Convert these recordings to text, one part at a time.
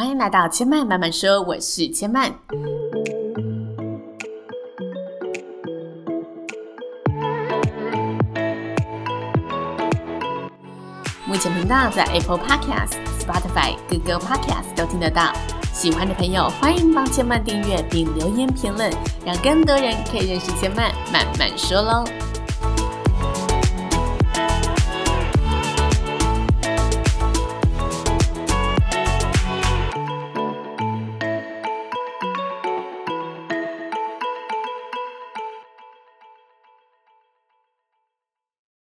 欢迎来到千嫚慢慢说，我是千嫚。目前频道在 Apple Podcast、Spotify、Google Podcast 都听得到。喜欢的朋友欢迎帮千嫚订阅并留言评论，让更多人可以认识千嫚慢慢说喽。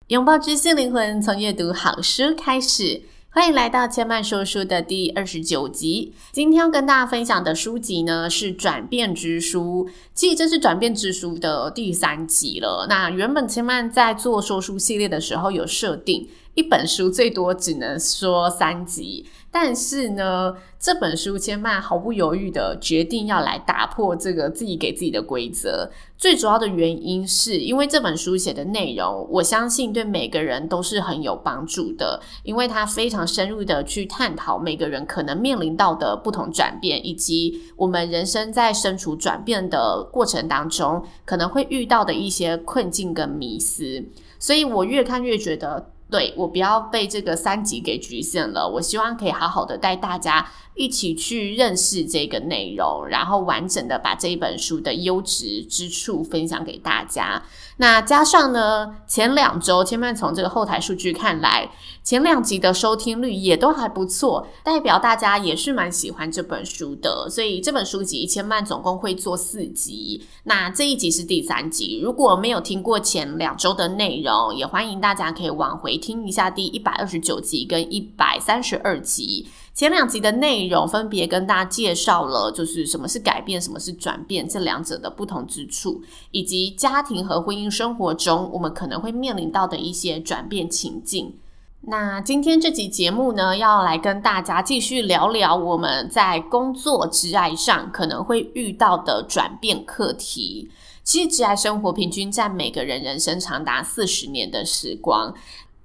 拥抱知性灵魂，从阅读好书开始。欢迎来到千曼说书的第二十九集。今天要跟大家分享的书籍呢，是《转变之书》。其实这是《转变之书》的第三集了。那原本千曼在做说书系列的时候，有设定一本书最多只能说三集。但是呢，这本书千万毫不犹豫的决定要来打破这个自己给自己的规则。最主要的原因是因为这本书写的内容，我相信对每个人都是很有帮助的，因为它非常深入的去探讨每个人可能面临到的不同转变，以及我们人生在身处转变的过程当中可能会遇到的一些困境跟迷思。所以我越看越觉得。对，我不要被这个三级给局限了，我希望可以好好的带大家一起去认识这个内容，然后完整的把这一本书的优质之处分享给大家。那加上呢，前两周千万从这个后台数据看来，前两集的收听率也都还不错，代表大家也是蛮喜欢这本书的。所以这本书集千万总共会做四集，那这一集是第三集。如果没有听过前两周的内容，也欢迎大家可以往回听一下第一百二十九集跟一百三十二集。前两集的内容分别跟大家介绍了，就是什么是改变，什么是转变，这两者的不同之处，以及家庭和婚姻生活中我们可能会面临到的一些转变情境。那今天这集节目呢，要来跟大家继续聊聊我们在工作职涯上可能会遇到的转变课题。其实职涯生活平均占每个人人生长达四十年的时光。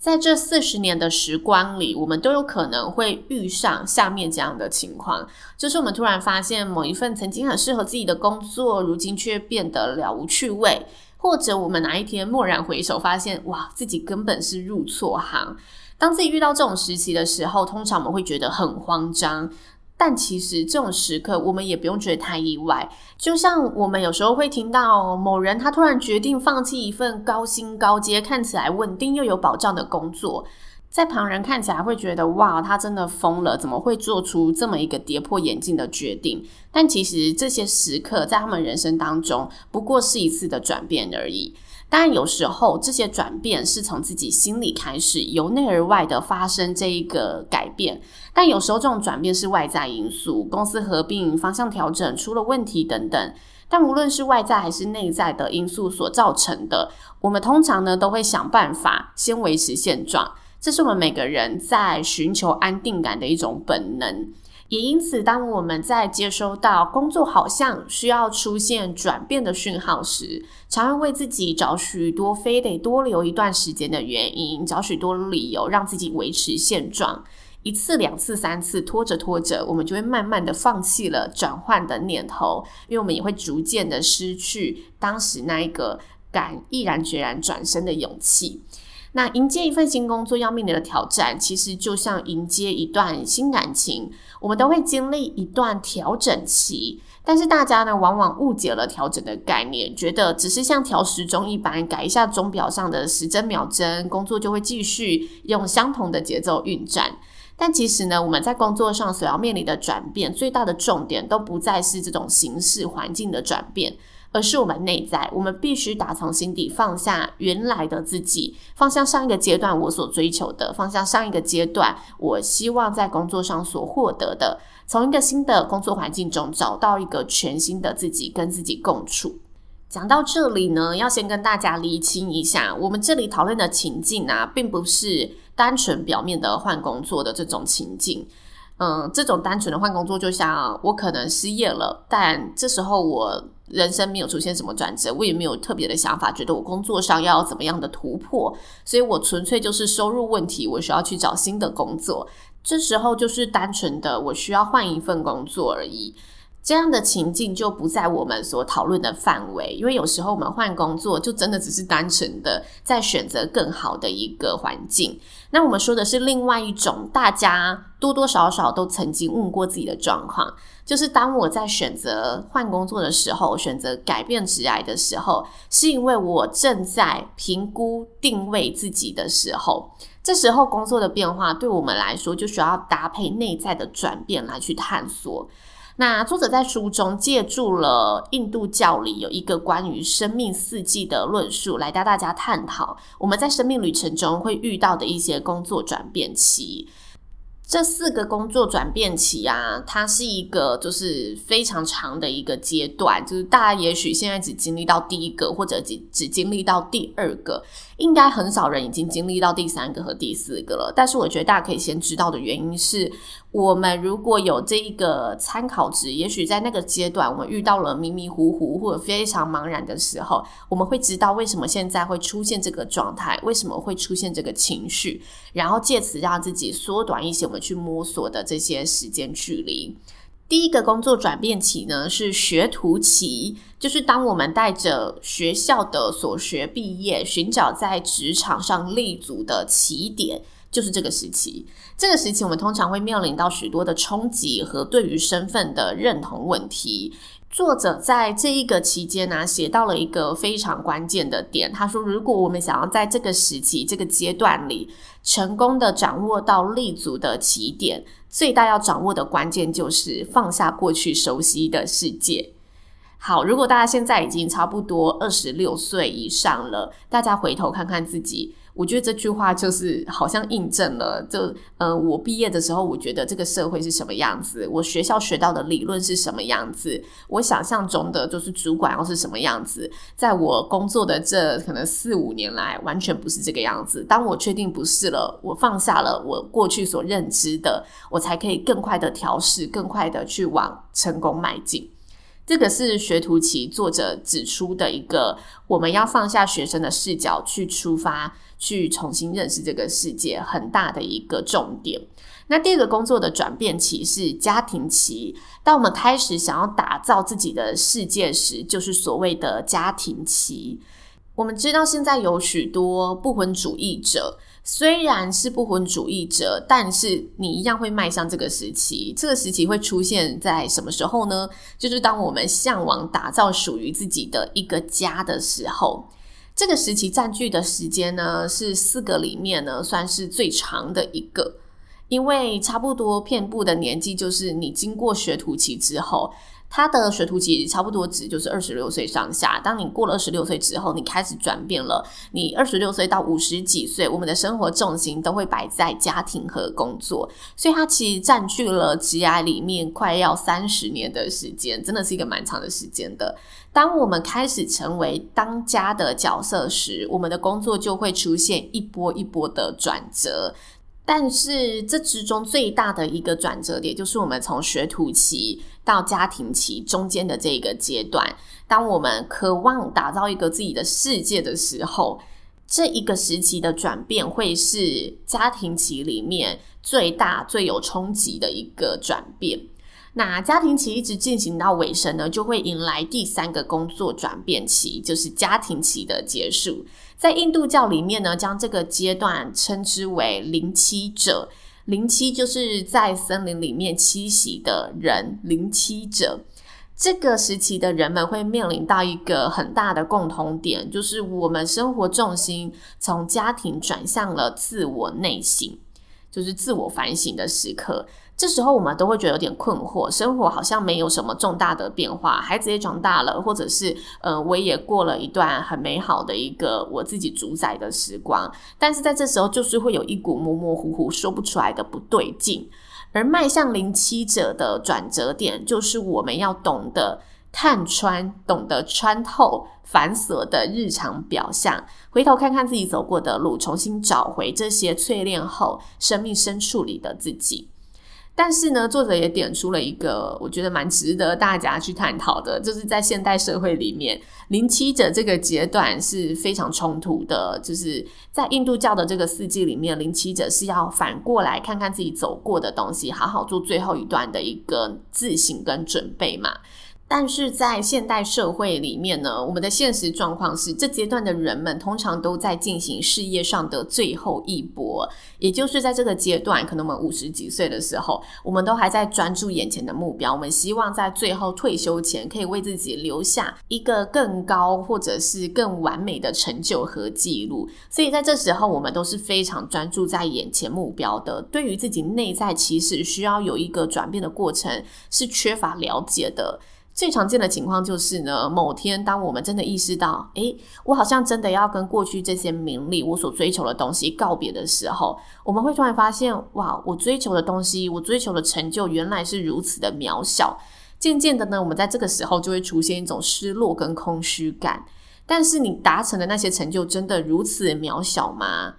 在这四十年的时光里，我们都有可能会遇上下面这样的情况，就是我们突然发现某一份曾经很适合自己的工作，如今却变得了无趣味；或者我们哪一天蓦然回首，发现哇，自己根本是入错行。当自己遇到这种时期的时候，通常我们会觉得很慌张。但其实这种时刻，我们也不用觉得太意外。就像我们有时候会听到某人他突然决定放弃一份高薪高阶、看起来稳定又有保障的工作，在旁人看起来会觉得哇，他真的疯了，怎么会做出这么一个跌破眼镜的决定？但其实这些时刻在他们人生当中，不过是一次的转变而已。当然，有时候这些转变是从自己心里开始，由内而外的发生这一个改变。但有时候这种转变是外在因素，公司合并、方向调整出了问题等等。但无论是外在还是内在的因素所造成的，我们通常呢都会想办法先维持现状。这是我们每个人在寻求安定感的一种本能。也因此，当我们在接收到工作好像需要出现转变的讯号时，常会为自己找许多非得多留一段时间的原因，找许多理由让自己维持现状。一次、两次、三次，拖着拖着，我们就会慢慢的放弃了转换的念头，因为我们也会逐渐的失去当时那一个敢毅然决然转身的勇气。那迎接一份新工作要面临的挑战，其实就像迎接一段新感情，我们都会经历一段调整期。但是大家呢，往往误解了调整的概念，觉得只是像调时钟一般，改一下钟表上的时针秒针，工作就会继续用相同的节奏运转。但其实呢，我们在工作上所要面临的转变，最大的重点都不再是这种形式环境的转变。而是我们内在，我们必须打从心底放下原来的自己，放下上一个阶段我所追求的，放下上一个阶段我希望在工作上所获得的，从一个新的工作环境中找到一个全新的自己，跟自己共处。讲到这里呢，要先跟大家厘清一下，我们这里讨论的情境啊，并不是单纯表面的换工作的这种情境。嗯，这种单纯的换工作，就像我可能失业了，但这时候我。人生没有出现什么转折，我也没有特别的想法，觉得我工作上要怎么样的突破，所以我纯粹就是收入问题，我需要去找新的工作。这时候就是单纯的我需要换一份工作而已。这样的情境就不在我们所讨论的范围，因为有时候我们换工作就真的只是单纯的在选择更好的一个环境。那我们说的是另外一种，大家多多少少都曾经问过自己的状况，就是当我在选择换工作的时候，选择改变职涯的时候，是因为我正在评估定位自己的时候，这时候工作的变化对我们来说就需要搭配内在的转变来去探索。那作者在书中借助了印度教里有一个关于生命四季的论述，来带大家探讨我们在生命旅程中会遇到的一些工作转变期。这四个工作转变期啊，它是一个就是非常长的一个阶段，就是大家也许现在只经历到第一个，或者只只经历到第二个，应该很少人已经经历到第三个和第四个了。但是我觉得大家可以先知道的原因是，我们如果有这一个参考值，也许在那个阶段我们遇到了迷迷糊糊或者非常茫然的时候，我们会知道为什么现在会出现这个状态，为什么会出现这个情绪，然后借此让自己缩短一些我们。去摸索的这些时间距离。第一个工作转变期呢，是学徒期，就是当我们带着学校的所学毕业，寻找在职场上立足的起点，就是这个时期。这个时期，我们通常会面临到许多的冲击和对于身份的认同问题。作者在这一个期间呢、写到了一个非常关键的点。他说：“如果我们想要在这个时期、这个阶段里成功的掌握到立足的起点，最大要掌握的关键就是放下过去熟悉的世界。”好，如果大家现在已经差不多二十六岁以上了，大家回头看看自己。我觉得这句话就是好像印证了，就呃，我毕业的时候，我觉得这个社会是什么样子，我学校学到的理论是什么样子，我想象中的就是主管要是什么样子，在我工作的这可能四五年来，完全不是这个样子。当我确定不是了，我放下了我过去所认知的，我才可以更快的调试，更快的去往成功迈进。这个是学徒期作者指出的一个，我们要放下学生的视角去出发，去重新认识这个世界，很大的一个重点。那第二个工作的转变期是家庭期，当我们开始想要打造自己的世界时，就是所谓的家庭期。我们知道现在有许多不婚主义者。虽然是不婚主义者，但是你一样会迈向这个时期。这个时期会出现在什么时候呢？就是当我们向往打造属于自己的一个家的时候。这个时期占据的时间呢，是四个里面呢，算是最长的一个，因为差不多遍布的年纪，就是你经过学徒期之后。他的学徒期差不多值就是二十六岁上下。当你过了二十六岁之后，你开始转变了。你二十六岁到五十几岁，我们的生活重心都会摆在家庭和工作，所以它其实占据了职涯里面快要三十年的时间，真的是一个蛮长的时间的。当我们开始成为当家的角色时，我们的工作就会出现一波一波的转折。但是这之中最大的一个转折点，就是我们从学徒期到家庭期中间的这个阶段。当我们渴望打造一个自己的世界的时候，这一个时期的转变会是家庭期里面最大、最有冲击的一个转变。那家庭期一直进行到尾声呢，就会迎来第三个工作转变期，就是家庭期的结束。在印度教里面呢，将这个阶段称之为灵栖者。灵栖就是在森林里面栖息的人，灵栖者。这个时期的人们会面临到一个很大的共同点，就是我们生活重心从家庭转向了自我内心，就是自我反省的时刻。这时候我们都会觉得有点困惑，生活好像没有什么重大的变化，孩子也长大了，或者是呃，我也过了一段很美好的一个我自己主宰的时光，但是在这时候就是会有一股模模糊糊说不出来的不对劲，而迈向零七者的转折点，就是我们要懂得看穿，懂得穿透繁琐的日常表象，回头看看自己走过的路，重新找回这些淬炼后生命深处里的自己。但是呢，作者也点出了一个我觉得蛮值得大家去探讨的，就是在现代社会里面，零七者这个阶段是非常冲突的。就是在印度教的这个四季里面，零七者是要反过来看看自己走过的东西，好好做最后一段的一个自省跟准备嘛。但是在现代社会里面呢，我们的现实状况是，这阶段的人们通常都在进行事业上的最后一搏，也就是在这个阶段，可能我们五十几岁的时候，我们都还在专注眼前的目标，我们希望在最后退休前可以为自己留下一个更高或者是更完美的成就和记录。所以在这时候，我们都是非常专注在眼前目标的，对于自己内在其实需要有一个转变的过程，是缺乏了解的。最常见的情况就是呢，某天当我们真的意识到，诶，我好像真的要跟过去这些名利、我所追求的东西告别的时候，我们会突然发现，哇，我追求的东西，我追求的成就，原来是如此的渺小。渐渐的呢，我们在这个时候就会出现一种失落跟空虚感。但是你达成的那些成就，真的如此渺小吗？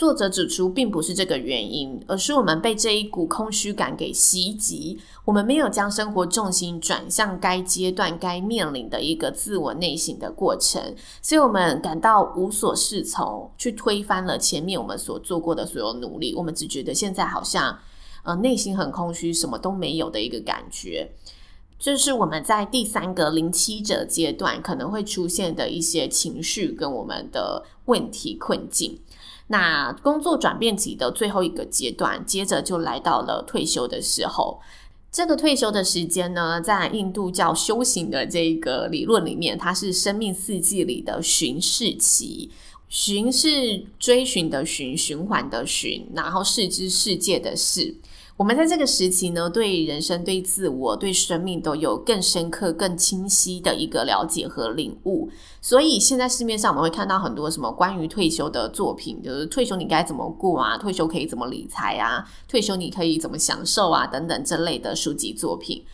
作者指出，并不是这个原因，而是我们被这一股空虚感给袭击。我们没有将生活重心转向该阶段该面临的一个自我内省的过程，所以我们感到无所适从，去推翻了前面我们所做过的所有努力。我们只觉得现在好像，呃，内心很空虚，什么都没有的一个感觉。这是我们在第三个零七者阶段可能会出现的一些情绪跟我们的问题困境。那工作转变期的最后一个阶段，接着就来到了退休的时候。这个退休的时间呢，在印度教修行的这个理论里面，它是生命四季里的巡视期。巡是追寻的巡，循环的循，然后视知世界的视。我们在这个时期呢，对人生、对自我、对生命都有更深刻、更清晰的一个了解和领悟。所以现在市面上我们会看到很多什么关于退休的作品，就是退休你该怎么过啊？退休可以怎么理财啊？退休你可以怎么享受啊？等等这类的书籍作品。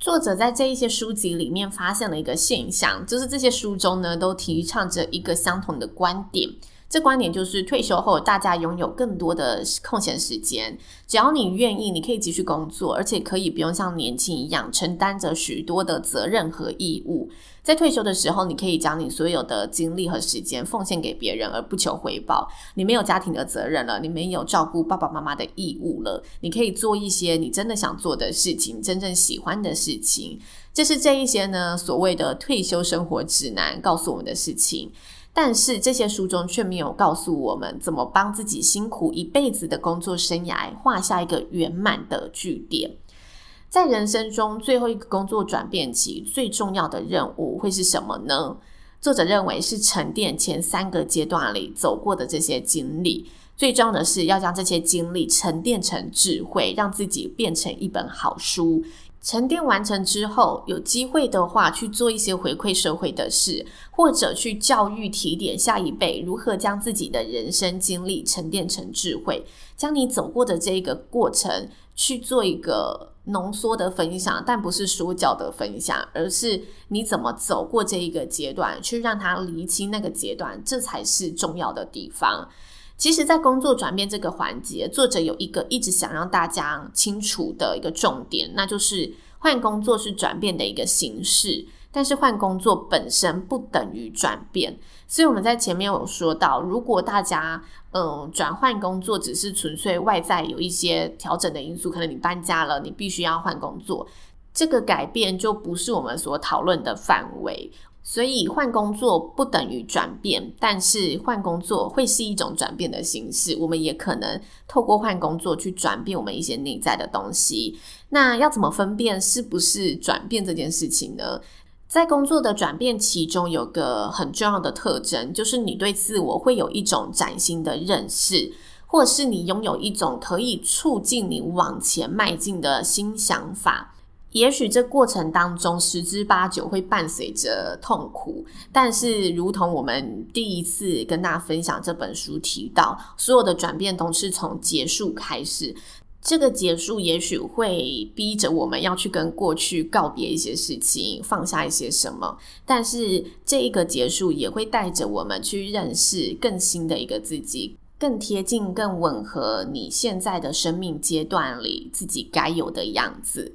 作者在这一些书籍里面发现了一个现象，就是这些书中呢，都提倡着一个相同的观点。这观点就是退休后，大家拥有更多的空闲时间。只要你愿意，你可以继续工作，而且可以不用像年轻一样承担着许多的责任和义务。在退休的时候，你可以将你所有的精力和时间奉献给别人，而不求回报。你没有家庭的责任了，你没有照顾爸爸妈妈的义务了。你可以做一些你真的想做的事情，真正喜欢的事情。这是这一些呢，所谓的退休生活指南告诉我们的事情。但是这些书中却没有告诉我们怎么帮自己辛苦一辈子的工作生涯画下一个圆满的句点。在人生中最后一个工作转变期，最重要的任务会是什么呢？作者认为是沉淀前三个阶段里走过的这些经历。最重要的是要将这些经历沉淀成智慧，让自己变成一本好书。沉淀完成之后，有机会的话去做一些回馈社会的事，或者去教育提点下一辈如何将自己的人生经历沉淀成智慧，将你走过的这一个过程去做一个浓缩的分享，但不是说教的分享，而是你怎么走过这一个阶段，去让他厘清那个阶段，这才是重要的地方。其实，在工作转变这个环节，作者有一个一直想让大家清楚的一个重点，那就是换工作是转变的一个形式，但是换工作本身不等于转变。所以我们在前面有说到，如果大家嗯转换工作只是纯粹外在有一些调整的因素，可能你搬家了，你必须要换工作，这个改变就不是我们所讨论的范围。所以换工作不等于转变，但是换工作会是一种转变的形式。我们也可能透过换工作去转变我们一些内在的东西。那要怎么分辨是不是转变这件事情呢？在工作的转变其中，有个很重要的特征，就是你对自我会有一种崭新的认识，或是你拥有一种可以促进你往前迈进的新想法。也许这过程当中十之八九会伴随着痛苦，但是如同我们第一次跟大家分享这本书提到，所有的转变都是从结束开始。这个结束也许会逼着我们要去跟过去告别一些事情，放下一些什么，但是这一个结束也会带着我们去认识更新的一个自己。更贴近、更吻合你现在的生命阶段里自己该有的样子。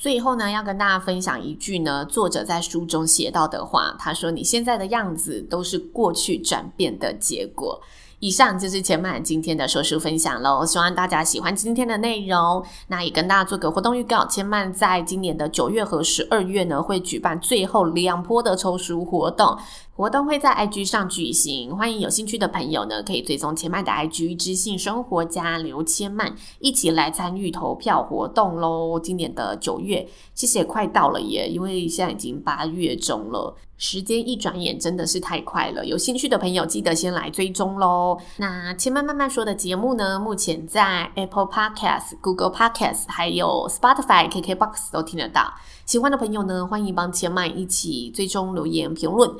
最后呢，要跟大家分享一句呢，作者在书中写到的话，他说：“你现在的样子都是过去转变的结果。”以上就是千嫚今天的说书分享喽，希望大家喜欢今天的内容。那也跟大家做个活动预告，千嫚在今年的九月和十二月呢，会举办最后两波的抽书活动，活动会在 IG 上举行，欢迎有兴趣的朋友呢，可以追踪千嫚的 IG 知性生活家刘千曼，一起来参与投票活动喽。今年的九月其实也快到了耶，因为现在已经八月中了。时间一转眼真的是太快了，有兴趣的朋友记得先来追踪喽。那千麦慢慢说的节目呢，目前在 Apple Podcast、Google Podcast 还有 Spotify、KKBox 都听得到。喜欢的朋友呢，欢迎帮千麦一起追踪留言评论。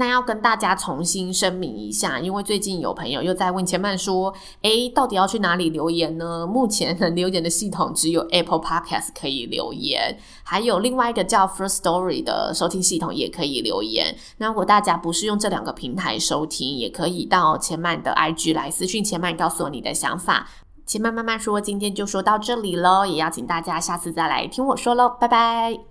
那要跟大家重新声明一下，因为最近有朋友又在问千嫚说：“诶，到底要去哪里留言呢？”目前能留言的系统只有 Apple Podcast 可以留言，还有另外一个叫 First Story 的收听系统也可以留言。那如果大家不是用这两个平台收听，也可以到千嫚的 IG 来私讯千嫚，告诉我你的想法。千嫚慢慢说，今天就说到这里喽，也邀请大家下次再来听我说喽，拜拜。